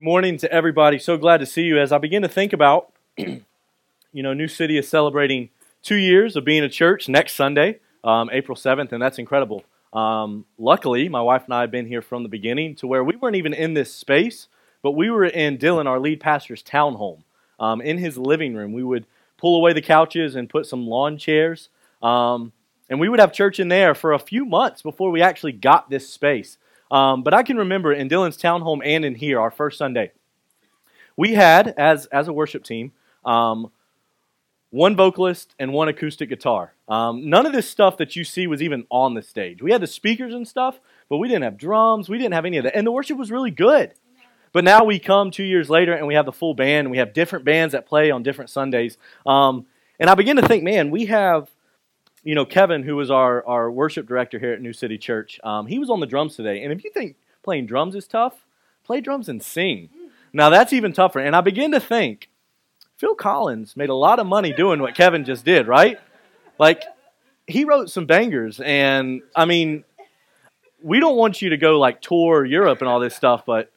Morning to everybody. So glad to see you. As I begin to think about, you know, New City is celebrating two years of being a church next Sunday, um, April 7th, and that's incredible. Um, luckily, my wife and I have been here from the beginning to where we weren't even in this space, but we were in Dylan, our lead pastor's townhome. Um, in his living room, we would pull away the couches and put some lawn chairs. Um, and we would have church in there for a few months before we actually got this space. Um, but I can remember in Dylan's townhome and in here, our first Sunday, we had, as, as a worship team, um, one vocalist and one acoustic guitar. Um, none of this stuff that you see was even on the stage. We had the speakers and stuff, but we didn't have drums. We didn't have any of that. And the worship was really good. But now we come two years later and we have the full band and we have different bands that play on different Sundays. Um, and I begin to think, man, we have you know, Kevin, who was our, our worship director here at New City Church, um, he was on the drums today. And if you think playing drums is tough, play drums and sing. Now that's even tougher. And I begin to think, Phil Collins made a lot of money doing what Kevin just did, right? Like, he wrote some bangers. And I mean, we don't want you to go like tour Europe and all this stuff, but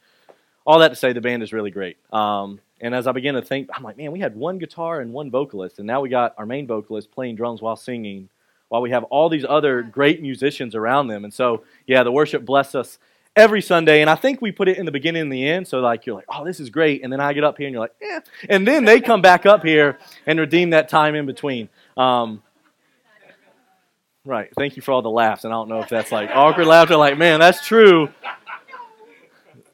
all that to say, the band is really great. Um, and as I began to think, I'm like, man, we had one guitar and one vocalist, and now we got our main vocalist playing drums while singing while we have all these other great musicians around them. And so, yeah, the worship blessed us every Sunday. And I think we put it in the beginning and the end. So, like, you're like, oh, this is great. And then I get up here and you're like, yeah. And then they come back up here and redeem that time in between. Um, right. Thank you for all the laughs. And I don't know if that's like awkward laughter, like, man, that's true.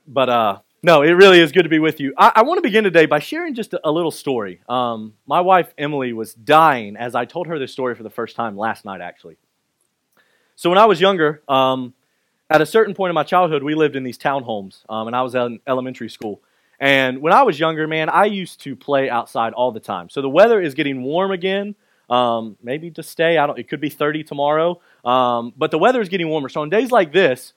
But, uh, no, it really is good to be with you. I, I want to begin today by sharing just a, a little story. Um, my wife, Emily, was dying as I told her this story for the first time last night, actually. So, when I was younger, um, at a certain point in my childhood, we lived in these townhomes, um, and I was in elementary school. And when I was younger, man, I used to play outside all the time. So, the weather is getting warm again. Um, maybe to stay. I don't. It could be 30 tomorrow. Um, but the weather is getting warmer. So on days like this,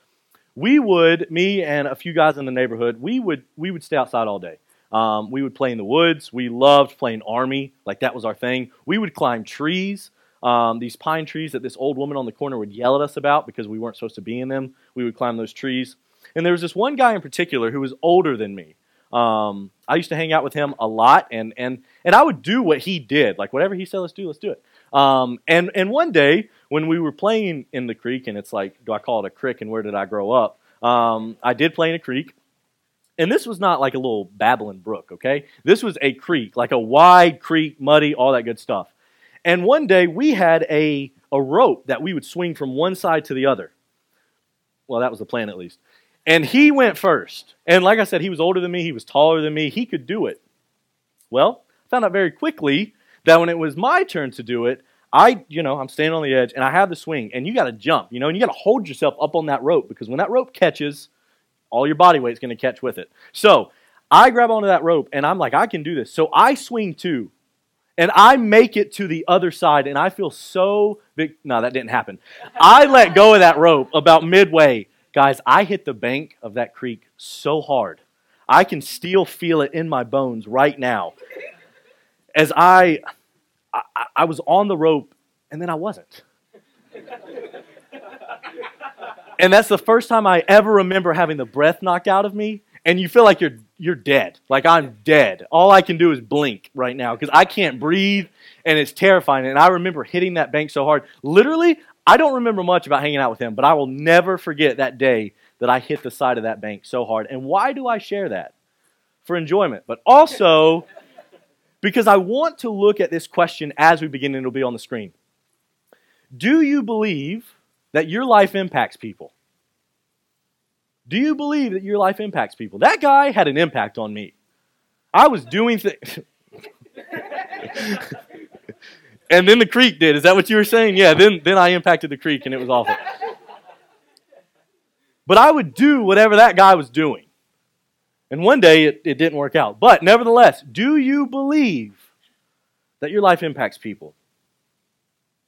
we would, me and a few guys in the neighborhood, we would we would stay outside all day. Um, we would play in the woods. We loved playing army, like that was our thing. We would climb trees, um, these pine trees that this old woman on the corner would yell at us about because we weren't supposed to be in them. We would climb those trees. And there was this one guy in particular who was older than me. Um, I used to hang out with him a lot, and and and I would do what he did, like whatever he said, let's do, let's do it. Um, and, and one day, when we were playing in the creek, and it's like, do I call it a creek and where did I grow up? Um, I did play in a creek. And this was not like a little babbling brook, okay? This was a creek, like a wide creek, muddy, all that good stuff. And one day we had a, a rope that we would swing from one side to the other. Well, that was the plan at least. And he went first. And like I said, he was older than me, he was taller than me, he could do it. Well, I found out very quickly that when it was my turn to do it, I, you know, I'm standing on the edge and I have the swing, and you got to jump, you know, and you got to hold yourself up on that rope because when that rope catches, all your body weight's going to catch with it. So I grab onto that rope and I'm like, I can do this. So I swing too. And I make it to the other side, and I feel so big. No, that didn't happen. I let go of that rope about midway. Guys, I hit the bank of that creek so hard. I can still feel it in my bones right now as I, I, I was on the rope and then I wasn't. and that's the first time I ever remember having the breath knocked out of me, and you feel like you're you're dead. Like I'm dead. All I can do is blink right now because I can't breathe, and it's terrifying. And I remember hitting that bank so hard. Literally, I don't remember much about hanging out with him, but I will never forget that day that I hit the side of that bank so hard. And why do I share that? For enjoyment, but also because I want to look at this question as we begin, and it'll be on the screen. Do you believe that your life impacts people? Do you believe that your life impacts people? That guy had an impact on me. I was doing things. and then the creek did. Is that what you were saying? Yeah, then, then I impacted the creek and it was awful. But I would do whatever that guy was doing. And one day it, it didn't work out. But nevertheless, do you believe that your life impacts people?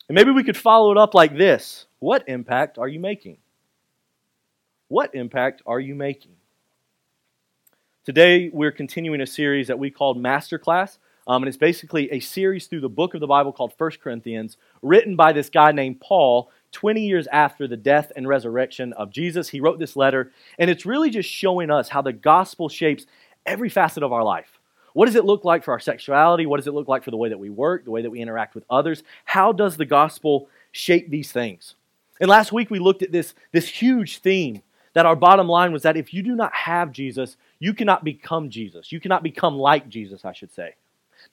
And maybe we could follow it up like this What impact are you making? What impact are you making? Today, we're continuing a series that we called Masterclass. Um, and it's basically a series through the book of the Bible called 1 Corinthians, written by this guy named Paul 20 years after the death and resurrection of Jesus. He wrote this letter, and it's really just showing us how the gospel shapes every facet of our life. What does it look like for our sexuality? What does it look like for the way that we work, the way that we interact with others? How does the gospel shape these things? And last week we looked at this, this huge theme that our bottom line was that if you do not have Jesus, you cannot become Jesus. You cannot become like Jesus, I should say.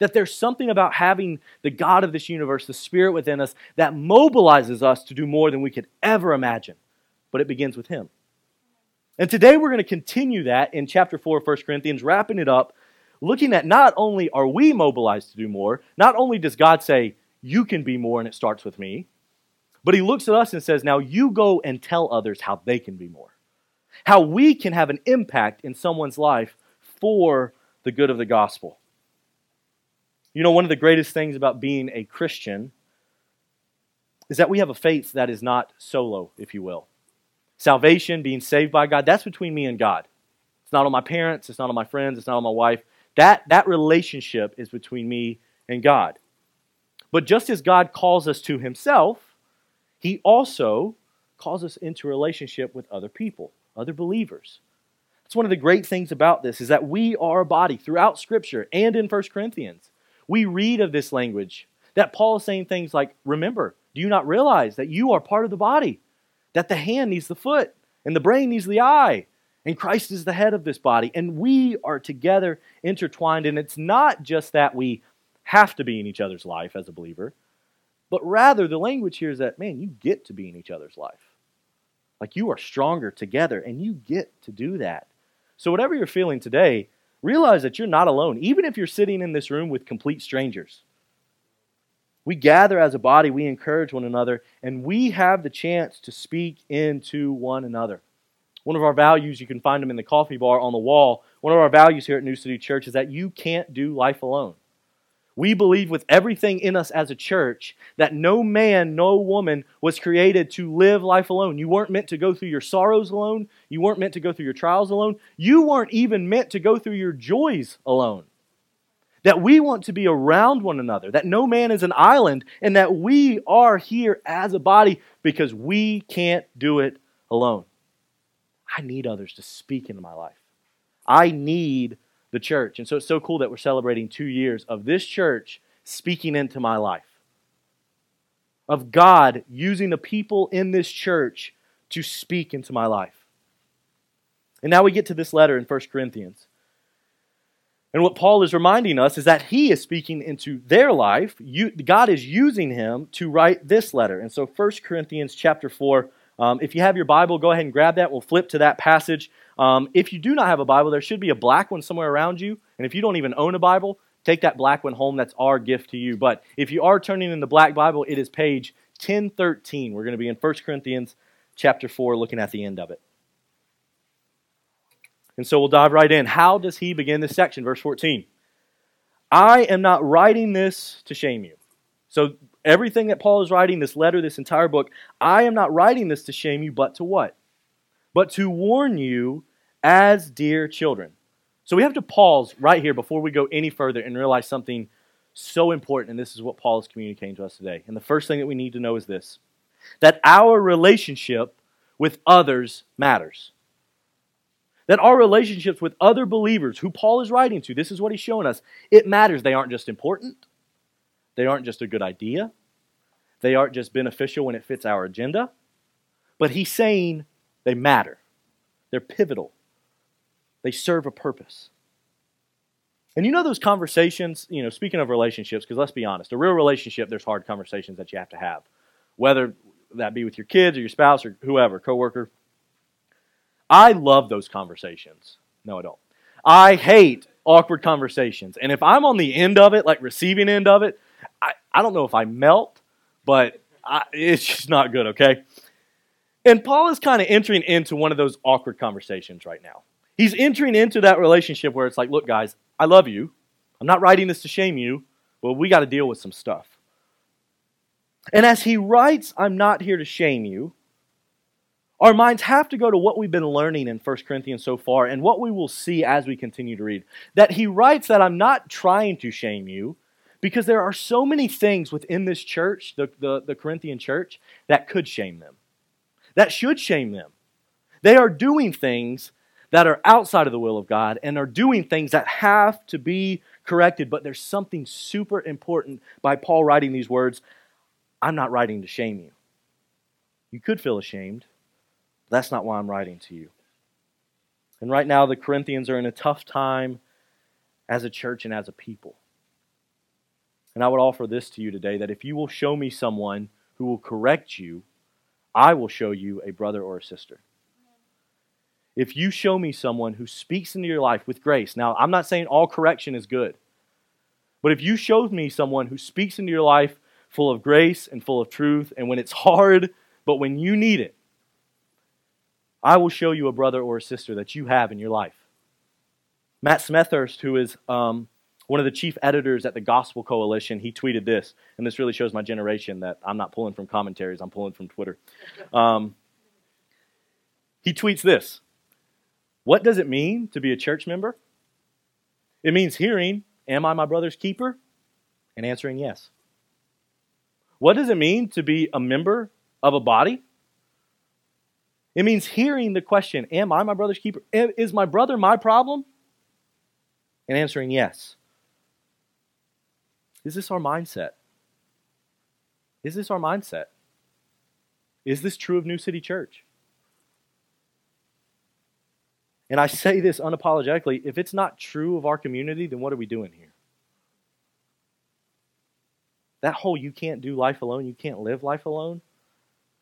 That there's something about having the God of this universe, the Spirit within us, that mobilizes us to do more than we could ever imagine. But it begins with Him. And today we're going to continue that in chapter 4 of 1 Corinthians, wrapping it up, looking at not only are we mobilized to do more, not only does God say, you can be more and it starts with me, but He looks at us and says, now you go and tell others how they can be more. How we can have an impact in someone's life for the good of the gospel. You know, one of the greatest things about being a Christian is that we have a faith that is not solo, if you will. Salvation, being saved by God, that's between me and God. It's not on my parents, it's not on my friends, it's not on my wife. That, that relationship is between me and God. But just as God calls us to Himself, He also calls us into relationship with other people, other believers. That's one of the great things about this is that we are a body throughout Scripture and in 1 Corinthians. We read of this language that Paul is saying things like, Remember, do you not realize that you are part of the body? That the hand needs the foot, and the brain needs the eye, and Christ is the head of this body, and we are together intertwined. And it's not just that we have to be in each other's life as a believer, but rather the language here is that, man, you get to be in each other's life. Like you are stronger together, and you get to do that. So, whatever you're feeling today, realize that you're not alone, even if you're sitting in this room with complete strangers. We gather as a body, we encourage one another, and we have the chance to speak into one another. One of our values, you can find them in the coffee bar on the wall. One of our values here at New City Church is that you can't do life alone. We believe with everything in us as a church that no man, no woman was created to live life alone. You weren't meant to go through your sorrows alone. You weren't meant to go through your trials alone. You weren't even meant to go through your joys alone that we want to be around one another, that no man is an island, and that we are here as a body because we can't do it alone. I need others to speak into my life. I need the church. And so it's so cool that we're celebrating two years of this church speaking into my life, of God using the people in this church to speak into my life. And now we get to this letter in 1 Corinthians. And what Paul is reminding us is that he is speaking into their life. You, God is using him to write this letter. And so 1 Corinthians chapter 4, um, if you have your Bible, go ahead and grab that. We'll flip to that passage. Um, if you do not have a Bible, there should be a black one somewhere around you. And if you don't even own a Bible, take that black one home. That's our gift to you. But if you are turning in the black Bible, it is page 1013. We're going to be in 1 Corinthians chapter 4, looking at the end of it. And so we'll dive right in. How does he begin this section? Verse 14. I am not writing this to shame you. So everything that Paul is writing, this letter, this entire book, I am not writing this to shame you, but to what? But to warn you as dear children. So we have to pause right here before we go any further and realize something so important, and this is what Paul is communicating to us today. And the first thing that we need to know is this that our relationship with others matters that our relationships with other believers who Paul is writing to, this is what he's showing us, it matters. They aren't just important, they aren't just a good idea, they aren't just beneficial when it fits our agenda, but he's saying they matter. They're pivotal, they serve a purpose. And you know those conversations, you know, speaking of relationships, because let's be honest, a real relationship, there's hard conversations that you have to have. Whether that be with your kids or your spouse or whoever, coworker, I love those conversations. No, I don't. I hate awkward conversations. And if I'm on the end of it, like receiving end of it, I don't know if I melt, but I, it's just not good, okay? And Paul is kind of entering into one of those awkward conversations right now. He's entering into that relationship where it's like, look, guys, I love you. I'm not writing this to shame you, but we got to deal with some stuff. And as he writes, I'm not here to shame you, our minds have to go to what we've been learning in 1 Corinthians so far and what we will see as we continue to read. That he writes that I'm not trying to shame you because there are so many things within this church, the, the, the Corinthian church, that could shame them, that should shame them. They are doing things that are outside of the will of God and are doing things that have to be corrected. But there's something super important by Paul writing these words I'm not writing to shame you. You could feel ashamed. That's not why I'm writing to you. And right now, the Corinthians are in a tough time as a church and as a people. And I would offer this to you today that if you will show me someone who will correct you, I will show you a brother or a sister if you show me someone who speaks into your life with grace, now I'm not saying all correction is good, but if you show me someone who speaks into your life full of grace and full of truth, and when it's hard, but when you need it, I will show you a brother or a sister that you have in your life. Matt Smethurst, who is um, one of the chief editors at the Gospel Coalition, he tweeted this, and this really shows my generation that I'm not pulling from commentaries, I'm pulling from Twitter. Um, he tweets this what does it mean to be a church member? It means hearing, Am I my brother's keeper? and answering yes. What does it mean to be a member of a body? It means hearing the question, Am I my brother's keeper? Is my brother my problem? And answering yes. Is this our mindset? Is this our mindset? Is this true of New City Church? And I say this unapologetically if it's not true of our community, then what are we doing here? That whole you can't do life alone, you can't live life alone,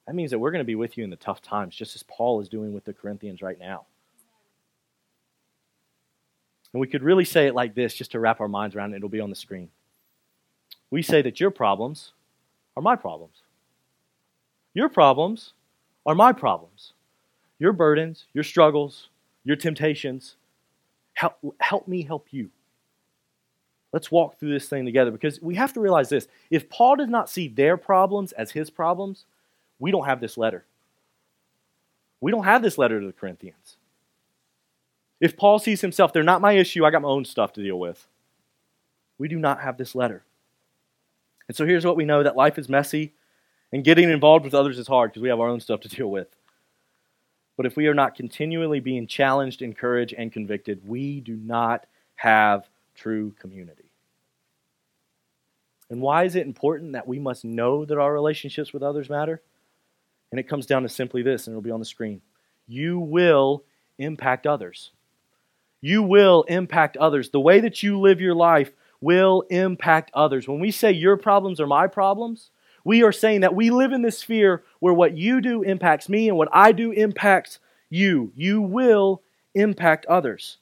that means that we're going to be with you in the tough times, just as Paul is doing with the Corinthians right now. And we could really say it like this just to wrap our minds around it, it'll be on the screen. We say that your problems are my problems. Your problems are my problems. Your burdens, your struggles, your temptations. Help, help me help you. Let's walk through this thing together because we have to realize this. If Paul does not see their problems as his problems, we don't have this letter. We don't have this letter to the Corinthians. If Paul sees himself, they're not my issue, I got my own stuff to deal with. We do not have this letter. And so here's what we know that life is messy and getting involved with others is hard because we have our own stuff to deal with. But if we are not continually being challenged, encouraged, and convicted, we do not have true community. And why is it important that we must know that our relationships with others matter? And it comes down to simply this, and it'll be on the screen. You will impact others. You will impact others. The way that you live your life will impact others. When we say your problems are my problems, we are saying that we live in this sphere where what you do impacts me and what I do impacts you. You will impact others.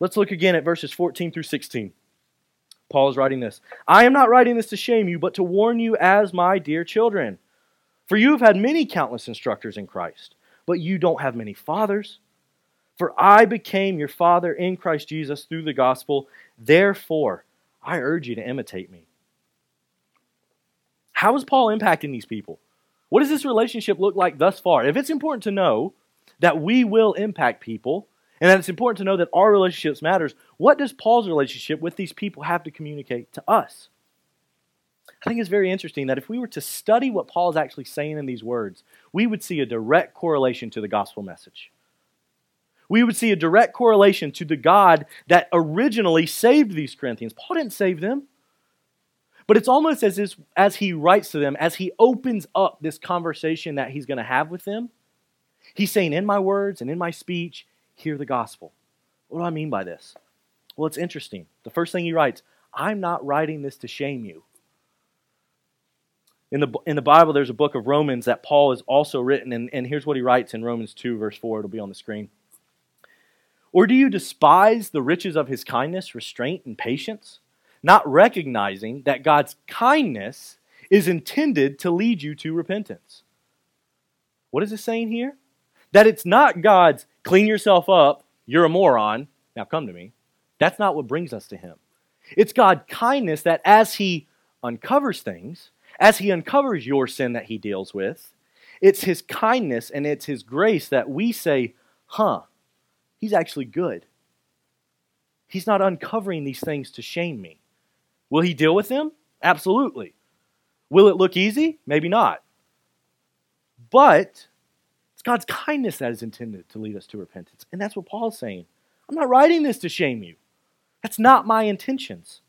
Let's look again at verses 14 through 16. Paul is writing this I am not writing this to shame you, but to warn you as my dear children. For you have had many countless instructors in Christ, but you don't have many fathers. For I became your father in Christ Jesus through the gospel. Therefore, I urge you to imitate me. How is Paul impacting these people? What does this relationship look like thus far? If it's important to know that we will impact people and that it's important to know that our relationships matters, what does Paul's relationship with these people have to communicate to us? I think it's very interesting that if we were to study what Paul is actually saying in these words, we would see a direct correlation to the gospel message. We would see a direct correlation to the God that originally saved these Corinthians. Paul didn't save them. But it's almost as as he writes to them, as he opens up this conversation that he's going to have with them, he's saying, In my words and in my speech, hear the gospel. What do I mean by this? Well, it's interesting. The first thing he writes, I'm not writing this to shame you. In the, in the Bible, there's a book of Romans that Paul has also written, and, and here's what he writes in Romans 2, verse 4. It'll be on the screen. Or do you despise the riches of his kindness, restraint, and patience? not recognizing that God's kindness is intended to lead you to repentance. What is it saying here? That it's not God's clean yourself up, you're a moron, now come to me. That's not what brings us to Him. It's God's kindness that as He uncovers things, as He uncovers your sin that He deals with, it's His kindness and it's His grace that we say, huh, He's actually good. He's not uncovering these things to shame me. Will he deal with them? Absolutely. Will it look easy? Maybe not. But It's God's kindness that is intended to lead us to repentance. And that's what Paul's saying. I'm not writing this to shame you. That's not my intentions.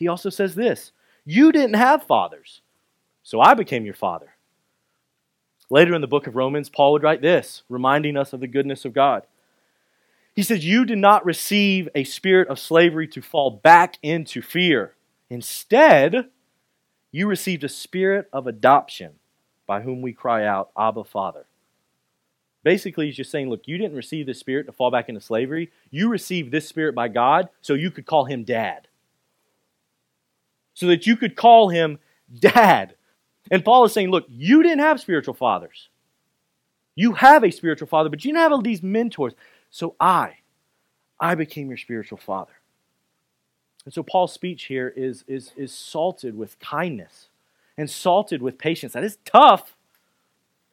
He also says this You didn't have fathers, so I became your father. Later in the book of Romans, Paul would write this, reminding us of the goodness of God. He says, You did not receive a spirit of slavery to fall back into fear. Instead, you received a spirit of adoption by whom we cry out, Abba, Father. Basically, he's just saying, Look, you didn't receive this spirit to fall back into slavery. You received this spirit by God so you could call him dad. So that you could call him dad. And Paul is saying, Look, you didn't have spiritual fathers. You have a spiritual father, but you didn't have all these mentors. So I, I became your spiritual father. And so Paul's speech here is, is, is salted with kindness and salted with patience. That is tough,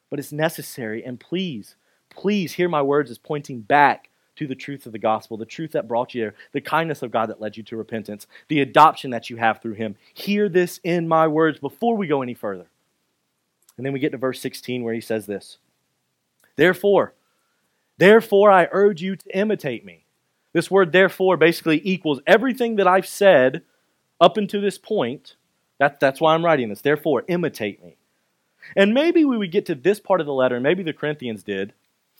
but it's necessary. And please, please hear my words as pointing back to the truth of the gospel, the truth that brought you there, the kindness of God that led you to repentance, the adoption that you have through Him. Hear this in my words before we go any further. And then we get to verse 16 where he says this Therefore, Therefore, I urge you to imitate me. This word, therefore, basically equals everything that I've said up until this point. That, that's why I'm writing this. Therefore, imitate me. And maybe we would get to this part of the letter, maybe the Corinthians did,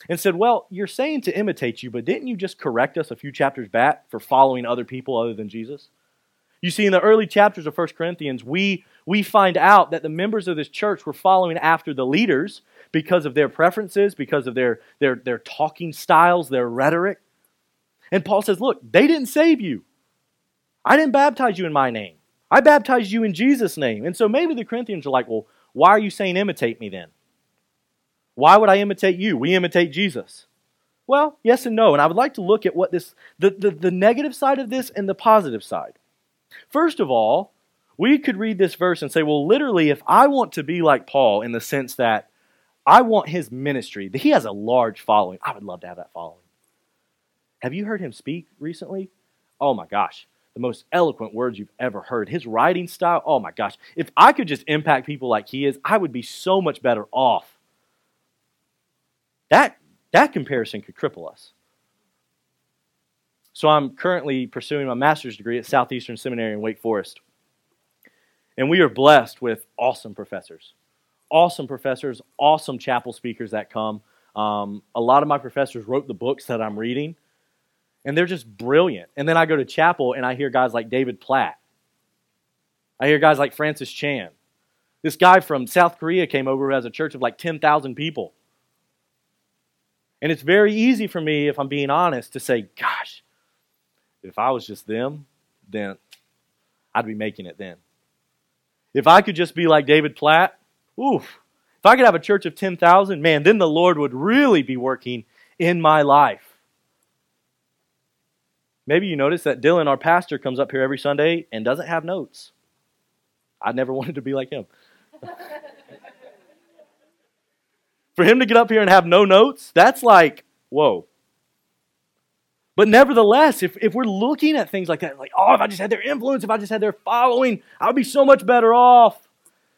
and said, Well, you're saying to imitate you, but didn't you just correct us a few chapters back for following other people other than Jesus? You see, in the early chapters of 1 Corinthians, we, we find out that the members of this church were following after the leaders because of their preferences, because of their, their, their talking styles, their rhetoric. And Paul says, Look, they didn't save you. I didn't baptize you in my name. I baptized you in Jesus' name. And so maybe the Corinthians are like, Well, why are you saying imitate me then? Why would I imitate you? We imitate Jesus. Well, yes and no. And I would like to look at what this, the, the, the negative side of this and the positive side. First of all, we could read this verse and say, well, literally, if I want to be like Paul in the sense that I want his ministry. that He has a large following. I would love to have that following. Have you heard him speak recently? Oh my gosh, the most eloquent words you've ever heard. His writing style, oh my gosh. If I could just impact people like he is, I would be so much better off. That, that comparison could cripple us. So I'm currently pursuing my master's degree at Southeastern Seminary in Wake Forest. And we are blessed with awesome professors awesome professors, awesome chapel speakers that come. Um, a lot of my professors wrote the books that I'm reading, and they're just brilliant. And then I go to chapel and I hear guys like David Platt. I hear guys like Francis Chan. This guy from South Korea came over who has a church of like 10,000 people. And it's very easy for me, if I'm being honest, to say, gosh, if I was just them, then I'd be making it then. If I could just be like David Platt, Oof. If I could have a church of 10,000, man, then the Lord would really be working in my life. Maybe you notice that Dylan, our pastor, comes up here every Sunday and doesn't have notes. I never wanted to be like him. For him to get up here and have no notes, that's like, whoa. But nevertheless, if, if we're looking at things like that, like, oh, if I just had their influence, if I just had their following, I would be so much better off.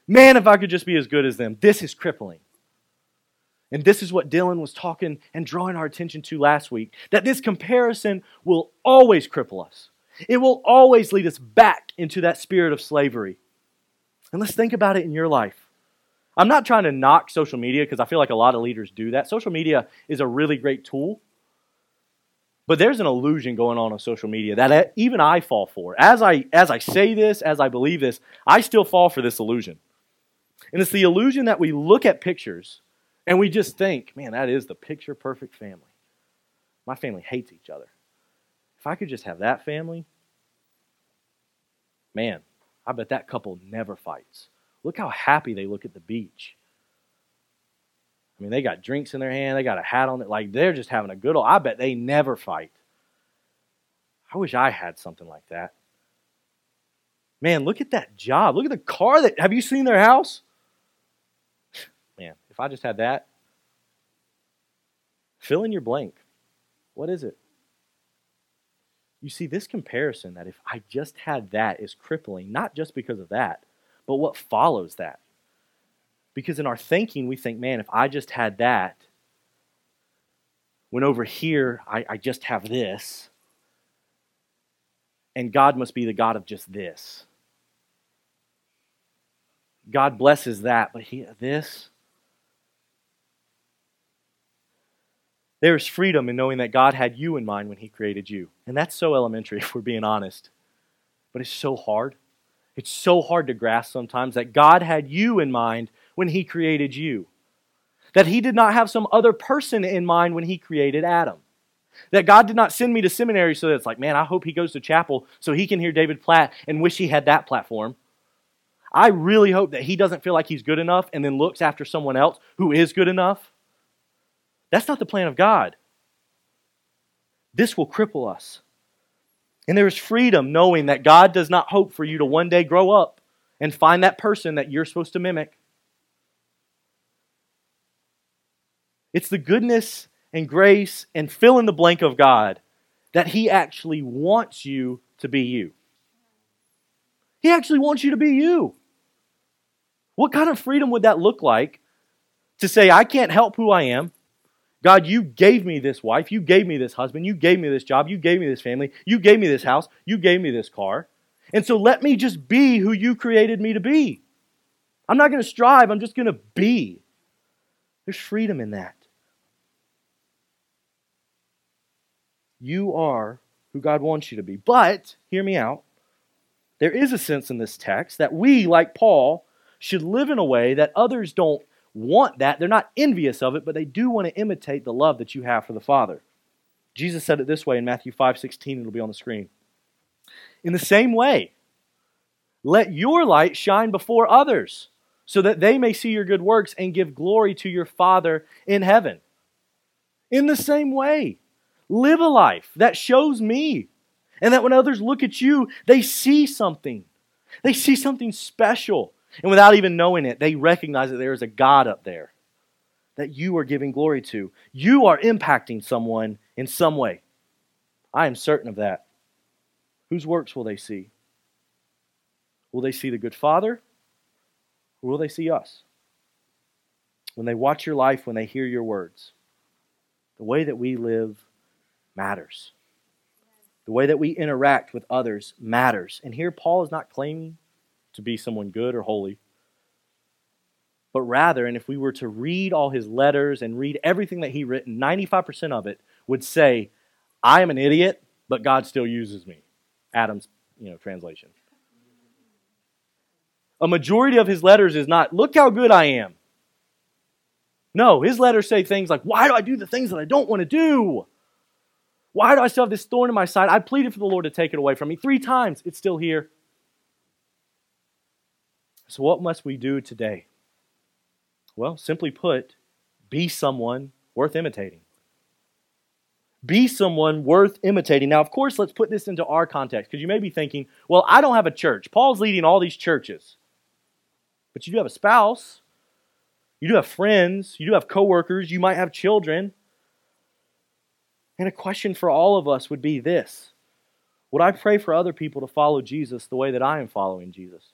Man, if I could just be as good as them. This is crippling. And this is what Dylan was talking and drawing our attention to last week that this comparison will always cripple us. It will always lead us back into that spirit of slavery. And let's think about it in your life. I'm not trying to knock social media because I feel like a lot of leaders do that. Social media is a really great tool. But there's an illusion going on on social media that even I fall for. As I as I say this, as I believe this, I still fall for this illusion. And it's the illusion that we look at pictures and we just think, man, that is the picture perfect family. My family hates each other. If I could just have that family, man, I bet that couple never fights. Look how happy they look at the beach. I mean, they got drinks in their hand, they got a hat on it, like they're just having a good old. I bet they never fight. I wish I had something like that. Man, look at that job. Look at the car that have you seen their house? Man, if I just had that, fill in your blank. What is it? You see, this comparison that if I just had that is crippling, not just because of that, but what follows that. Because in our thinking, we think, man, if I just had that, when over here I, I just have this, and God must be the God of just this. God blesses that, but he, this, There's freedom in knowing that God had you in mind when He created you. And that's so elementary, if we're being honest. But it's so hard. It's so hard to grasp sometimes that God had you in mind when He created you. That He did not have some other person in mind when He created Adam. That God did not send me to seminary so that it's like, man, I hope he goes to chapel so he can hear David Platt and wish he had that platform. I really hope that he doesn't feel like he's good enough and then looks after someone else who is good enough. That's not the plan of God. This will cripple us. And there is freedom knowing that God does not hope for you to one day grow up and find that person that you're supposed to mimic. It's the goodness and grace and fill in the blank of God that He actually wants you to be you. He actually wants you to be you. What kind of freedom would that look like to say, I can't help who I am? God, you gave me this wife, you gave me this husband, you gave me this job, you gave me this family, you gave me this house, you gave me this car. And so let me just be who you created me to be. I'm not going to strive, I'm just going to be. There's freedom in that. You are who God wants you to be. But, hear me out, there is a sense in this text that we, like Paul, should live in a way that others don't want that. They're not envious of it, but they do want to imitate the love that you have for the Father. Jesus said it this way in Matthew 5 16, it'll be on the screen. In the same way, let your light shine before others, so that they may see your good works and give glory to your Father in heaven. In the same way, live a life that shows me, and that when others look at you, they see something. They see something special. And without even knowing it, they recognize that there is a God up there that you are giving glory to. You are impacting someone in some way. I am certain of that. Whose works will they see? Will they see the good Father? Or will they see us? When they watch your life, when they hear your words, the way that we live matters. The way that we interact with others matters. And here, Paul is not claiming to be someone good or holy. But rather, and if we were to read all his letters and read everything that he written, 95% of it would say, I am an idiot, but God still uses me. Adam's you know, translation. A majority of his letters is not, look how good I am. No, his letters say things like, why do I do the things that I don't want to do? Why do I still have this thorn in my side? I pleaded for the Lord to take it away from me three times. It's still here. So, what must we do today? Well, simply put, be someone worth imitating. Be someone worth imitating. Now, of course, let's put this into our context because you may be thinking, well, I don't have a church. Paul's leading all these churches. But you do have a spouse, you do have friends, you do have coworkers, you might have children. And a question for all of us would be this Would I pray for other people to follow Jesus the way that I am following Jesus?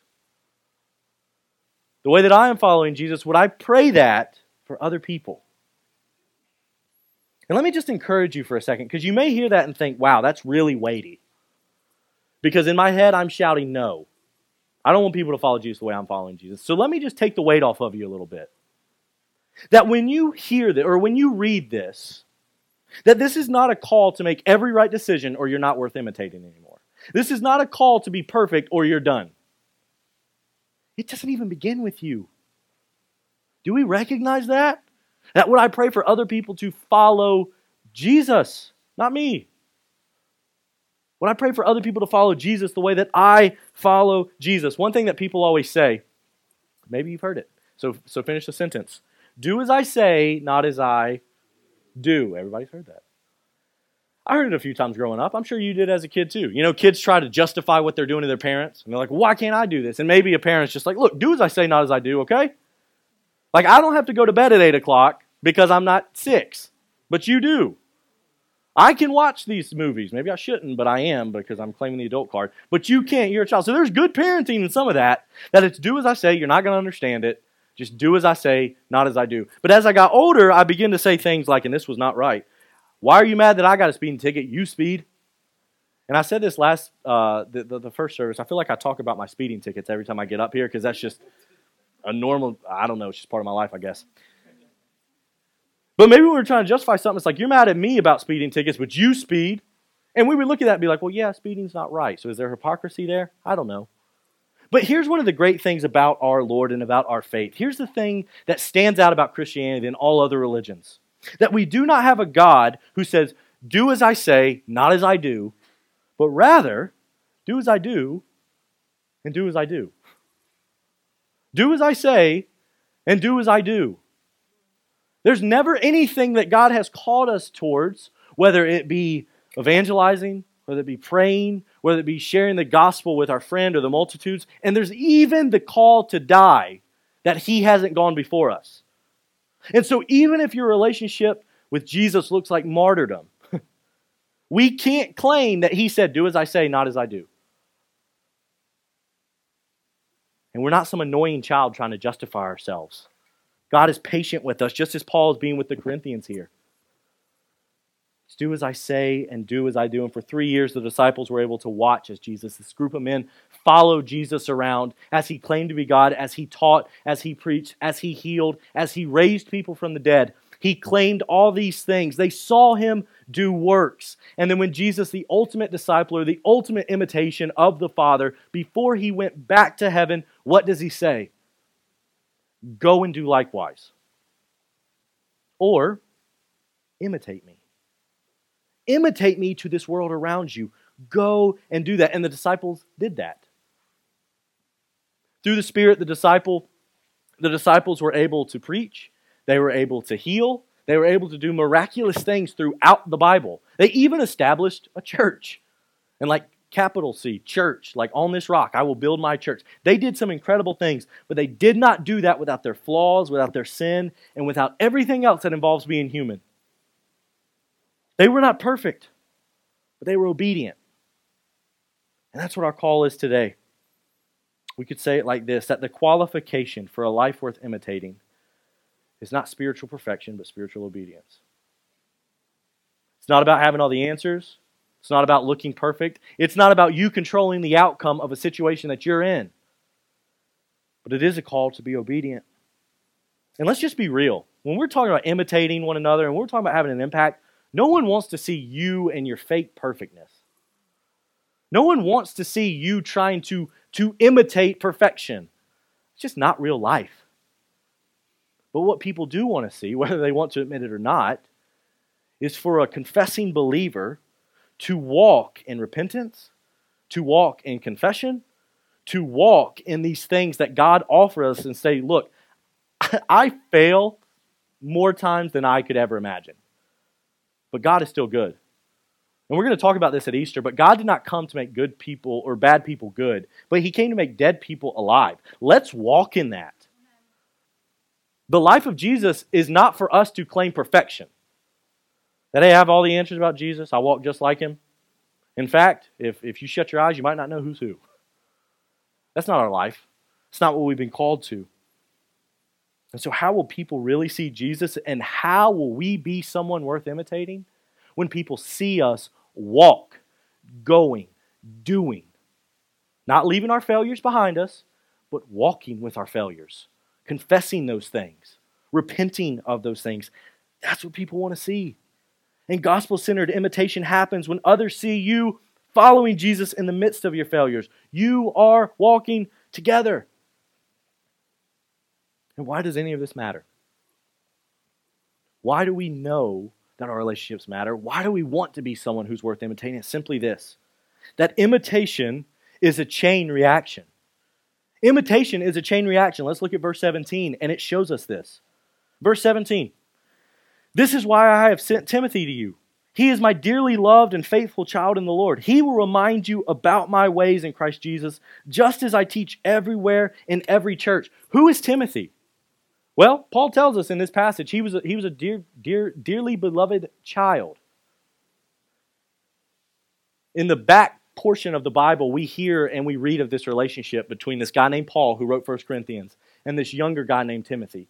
the way that I am following Jesus, would I pray that for other people? And let me just encourage you for a second, because you may hear that and think, wow, that's really weighty. Because in my head, I'm shouting no. I don't want people to follow Jesus the way I'm following Jesus. So let me just take the weight off of you a little bit. That when you hear that, or when you read this, that this is not a call to make every right decision or you're not worth imitating anymore. This is not a call to be perfect or you're done. It doesn't even begin with you. Do we recognize that? That would I pray for other people to follow Jesus, not me. When I pray for other people to follow Jesus the way that I follow Jesus, one thing that people always say, maybe you've heard it. So, so finish the sentence. Do as I say, not as I do. Everybody's heard that. I heard it a few times growing up. I'm sure you did as a kid too. You know, kids try to justify what they're doing to their parents. And they're like, why can't I do this? And maybe a parent's just like, look, do as I say, not as I do, okay? Like, I don't have to go to bed at 8 o'clock because I'm not six, but you do. I can watch these movies. Maybe I shouldn't, but I am because I'm claiming the adult card. But you can't. You're a child. So there's good parenting in some of that, that it's do as I say. You're not going to understand it. Just do as I say, not as I do. But as I got older, I began to say things like, and this was not right. Why are you mad that I got a speeding ticket? You speed. And I said this last, uh, the, the, the first service. I feel like I talk about my speeding tickets every time I get up here because that's just a normal, I don't know, it's just part of my life, I guess. But maybe we were trying to justify something. It's like, you're mad at me about speeding tickets, but you speed. And we would look at that and be like, well, yeah, speeding's not right. So is there hypocrisy there? I don't know. But here's one of the great things about our Lord and about our faith. Here's the thing that stands out about Christianity and all other religions that we do not have a God who says, do as I say, not as I do, but rather, do as I do and do as I do. Do as I say and do as I do. There's never anything that God has called us towards, whether it be evangelizing, whether it be praying, whether it be sharing the gospel with our friend or the multitudes, and there's even the call to die that He hasn't gone before us. And so, even if your relationship with Jesus looks like martyrdom, we can't claim that He said, Do as I say, not as I do. And we're not some annoying child trying to justify ourselves. God is patient with us, just as Paul is being with the Corinthians here. Do as I say and do as I do. And for three years, the disciples were able to watch as Jesus, this group of men, followed Jesus around as he claimed to be God, as he taught, as he preached, as he healed, as he raised people from the dead. He claimed all these things. They saw him do works. And then when Jesus, the ultimate discipler, the ultimate imitation of the Father, before he went back to heaven, what does he say? Go and do likewise. Or imitate me. Imitate me to this world around you. Go and do that. And the disciples did that. Through the Spirit, the disciple, the disciples were able to preach, they were able to heal, they were able to do miraculous things throughout the Bible. They even established a church. And like capital C, church, like on this rock, I will build my church. They did some incredible things, but they did not do that without their flaws, without their sin, and without everything else that involves being human. They were not perfect, but they were obedient. And that's what our call is today. We could say it like this that the qualification for a life worth imitating is not spiritual perfection, but spiritual obedience. It's not about having all the answers. It's not about looking perfect. It's not about you controlling the outcome of a situation that you're in. But it is a call to be obedient. And let's just be real. When we're talking about imitating one another and we're talking about having an impact, no one wants to see you and your fake perfectness. No one wants to see you trying to, to imitate perfection. It's just not real life. But what people do want to see, whether they want to admit it or not, is for a confessing believer to walk in repentance, to walk in confession, to walk in these things that God offers us and say, look, I fail more times than I could ever imagine. But God is still good. And we're going to talk about this at Easter, but God did not come to make good people or bad people good, but He came to make dead people alive. Let's walk in that. The life of Jesus is not for us to claim perfection. That I have all the answers about Jesus. I walk just like him. In fact, if, if you shut your eyes, you might not know who's who. That's not our life. It's not what we've been called to. And so, how will people really see Jesus, and how will we be someone worth imitating? When people see us walk, going, doing, not leaving our failures behind us, but walking with our failures, confessing those things, repenting of those things. That's what people want to see. And gospel centered imitation happens when others see you following Jesus in the midst of your failures. You are walking together. And why does any of this matter? Why do we know that our relationships matter? Why do we want to be someone who's worth imitating? It's simply this that imitation is a chain reaction. Imitation is a chain reaction. Let's look at verse 17, and it shows us this. Verse 17 this is why I have sent Timothy to you. He is my dearly loved and faithful child in the Lord. He will remind you about my ways in Christ Jesus, just as I teach everywhere in every church. Who is Timothy? Well, Paul tells us in this passage he was a, he was a dear, dear, dearly beloved child. In the back portion of the Bible, we hear and we read of this relationship between this guy named Paul, who wrote 1 Corinthians, and this younger guy named Timothy.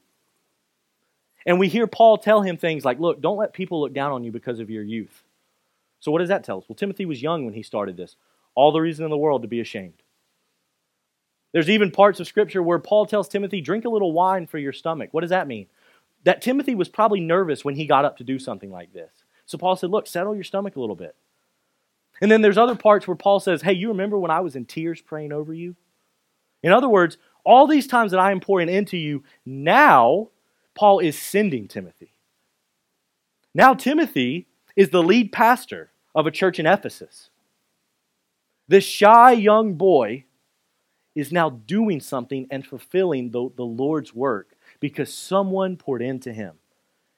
And we hear Paul tell him things like, Look, don't let people look down on you because of your youth. So, what does that tell us? Well, Timothy was young when he started this. All the reason in the world to be ashamed. There's even parts of Scripture where Paul tells Timothy, Drink a little wine for your stomach. What does that mean? That Timothy was probably nervous when he got up to do something like this. So, Paul said, Look, settle your stomach a little bit. And then there's other parts where Paul says, Hey, you remember when I was in tears praying over you? In other words, all these times that I am pouring into you, now Paul is sending Timothy. Now, Timothy is the lead pastor of a church in Ephesus. This shy young boy is now doing something and fulfilling the, the Lord's work because someone poured into him.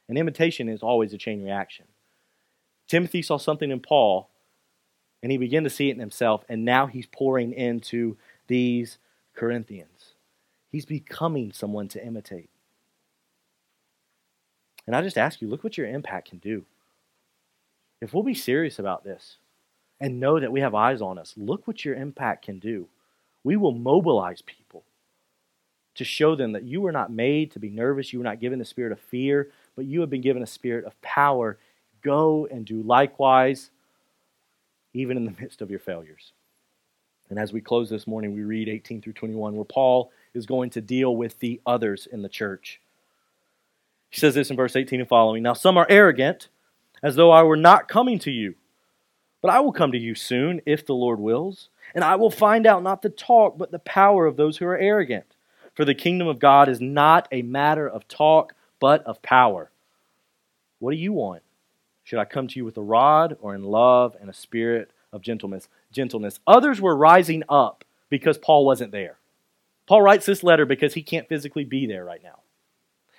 An imitation is always a chain reaction. Timothy saw something in Paul and he began to see it in himself, and now he's pouring into these Corinthians. He's becoming someone to imitate. And I just ask you, look what your impact can do. If we'll be serious about this and know that we have eyes on us, look what your impact can do. We will mobilize people to show them that you were not made to be nervous, you were not given the spirit of fear, but you have been given a spirit of power. Go and do likewise, even in the midst of your failures. And as we close this morning, we read 18 through 21, where Paul is going to deal with the others in the church. He says this in verse 18 and following Now some are arrogant, as though I were not coming to you. But I will come to you soon, if the Lord wills, and I will find out not the talk, but the power of those who are arrogant. For the kingdom of God is not a matter of talk, but of power. What do you want? Should I come to you with a rod, or in love and a spirit of gentleness? Gentleness. Others were rising up because Paul wasn't there. Paul writes this letter because he can't physically be there right now.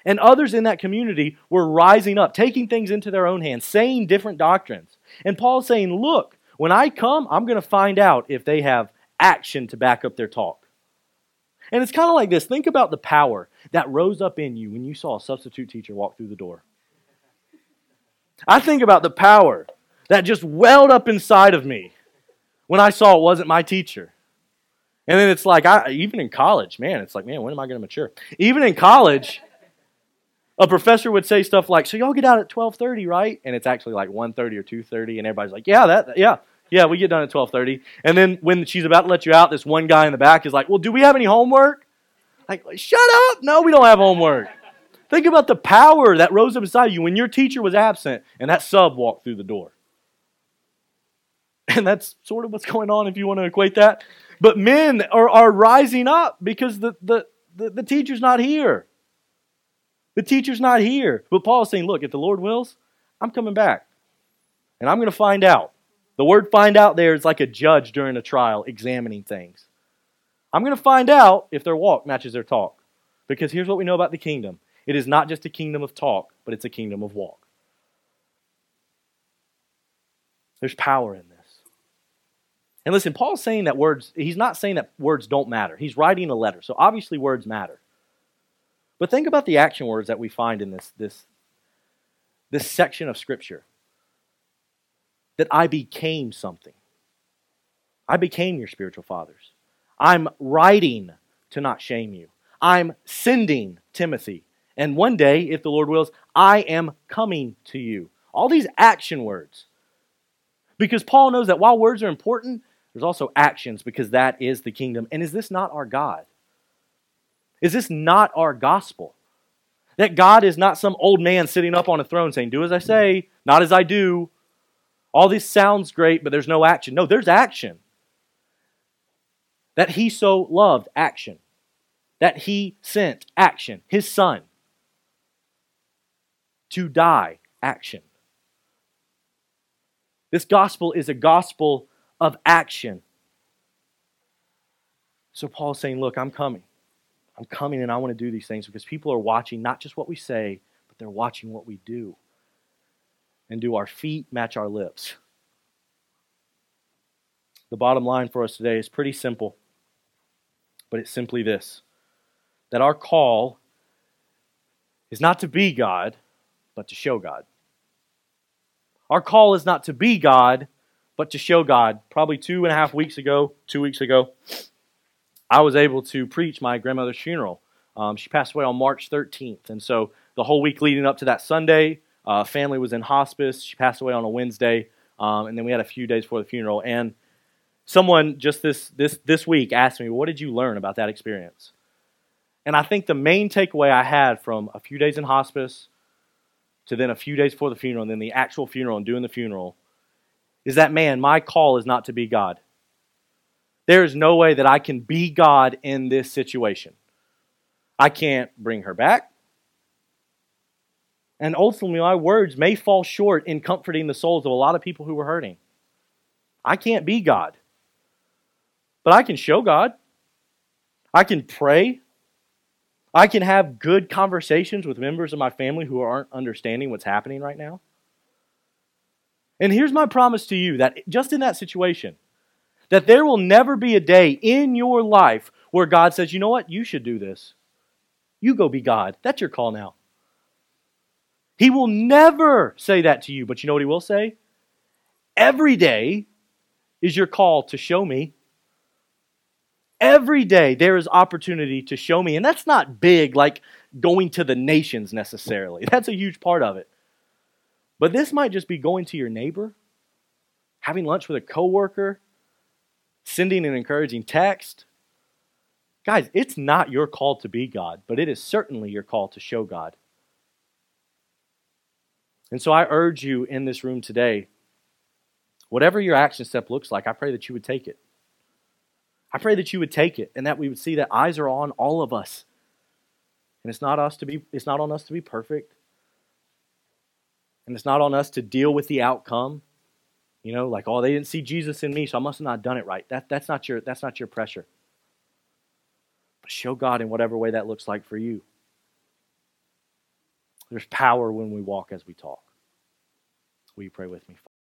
And others in that community were rising up, taking things into their own hands, saying different doctrines. And Paul's saying, Look, when I come, I'm going to find out if they have action to back up their talk. And it's kind of like this think about the power that rose up in you when you saw a substitute teacher walk through the door. I think about the power that just welled up inside of me when I saw it wasn't my teacher. And then it's like, I, even in college, man, it's like, man, when am I going to mature? Even in college, a professor would say stuff like, "So y'all get out at 12:30, right?" And it's actually like 1:30 or 2:30 and everybody's like, "Yeah, that yeah. Yeah, we get done at 12:30." And then when she's about to let you out, this one guy in the back is like, "Well, do we have any homework?" Like, "Shut up. No, we don't have homework." Think about the power that rose up inside you when your teacher was absent and that sub walked through the door. And that's sort of what's going on if you want to equate that. But men are, are rising up because the, the, the, the teacher's not here. The teacher's not here. But Paul's saying, look, if the Lord wills, I'm coming back. And I'm going to find out. The word find out there is like a judge during a trial examining things. I'm going to find out if their walk matches their talk. Because here's what we know about the kingdom it is not just a kingdom of talk, but it's a kingdom of walk. There's power in this. And listen, Paul's saying that words, he's not saying that words don't matter. He's writing a letter. So obviously, words matter. But think about the action words that we find in this, this, this section of Scripture. That I became something. I became your spiritual fathers. I'm writing to not shame you. I'm sending Timothy. And one day, if the Lord wills, I am coming to you. All these action words. Because Paul knows that while words are important, there's also actions because that is the kingdom. And is this not our God? Is this not our gospel? That God is not some old man sitting up on a throne saying, Do as I say, not as I do. All this sounds great, but there's no action. No, there's action. That he so loved, action. That he sent, action. His son to die, action. This gospel is a gospel of action. So Paul's saying, Look, I'm coming. I'm coming and I want to do these things because people are watching not just what we say, but they're watching what we do. And do our feet match our lips? The bottom line for us today is pretty simple, but it's simply this that our call is not to be God, but to show God. Our call is not to be God, but to show God. Probably two and a half weeks ago, two weeks ago, I was able to preach my grandmother's funeral. Um, she passed away on March 13th. And so the whole week leading up to that Sunday, uh, family was in hospice. She passed away on a Wednesday. Um, and then we had a few days before the funeral. And someone just this, this, this week asked me, What did you learn about that experience? And I think the main takeaway I had from a few days in hospice to then a few days before the funeral and then the actual funeral and doing the funeral is that, man, my call is not to be God. There is no way that I can be God in this situation. I can't bring her back. And ultimately, my words may fall short in comforting the souls of a lot of people who were hurting. I can't be God. But I can show God. I can pray. I can have good conversations with members of my family who aren't understanding what's happening right now. And here's my promise to you that just in that situation, that there will never be a day in your life where God says, you know what, you should do this. You go be God. That's your call now. He will never say that to you, but you know what he will say? Every day is your call to show me. Every day there is opportunity to show me. And that's not big like going to the nations necessarily. That's a huge part of it. But this might just be going to your neighbor, having lunch with a coworker, sending an encouraging text. Guys, it's not your call to be God, but it is certainly your call to show God. And so I urge you in this room today, whatever your action step looks like, I pray that you would take it. I pray that you would take it and that we would see that eyes are on all of us. And it's not us to be it's not on us to be perfect. And it's not on us to deal with the outcome. You know, like, oh, they didn't see Jesus in me, so I must have not done it right. That, that's, not your, that's not your pressure. But show God in whatever way that looks like for you. There's power when we walk as we talk. Will you pray with me?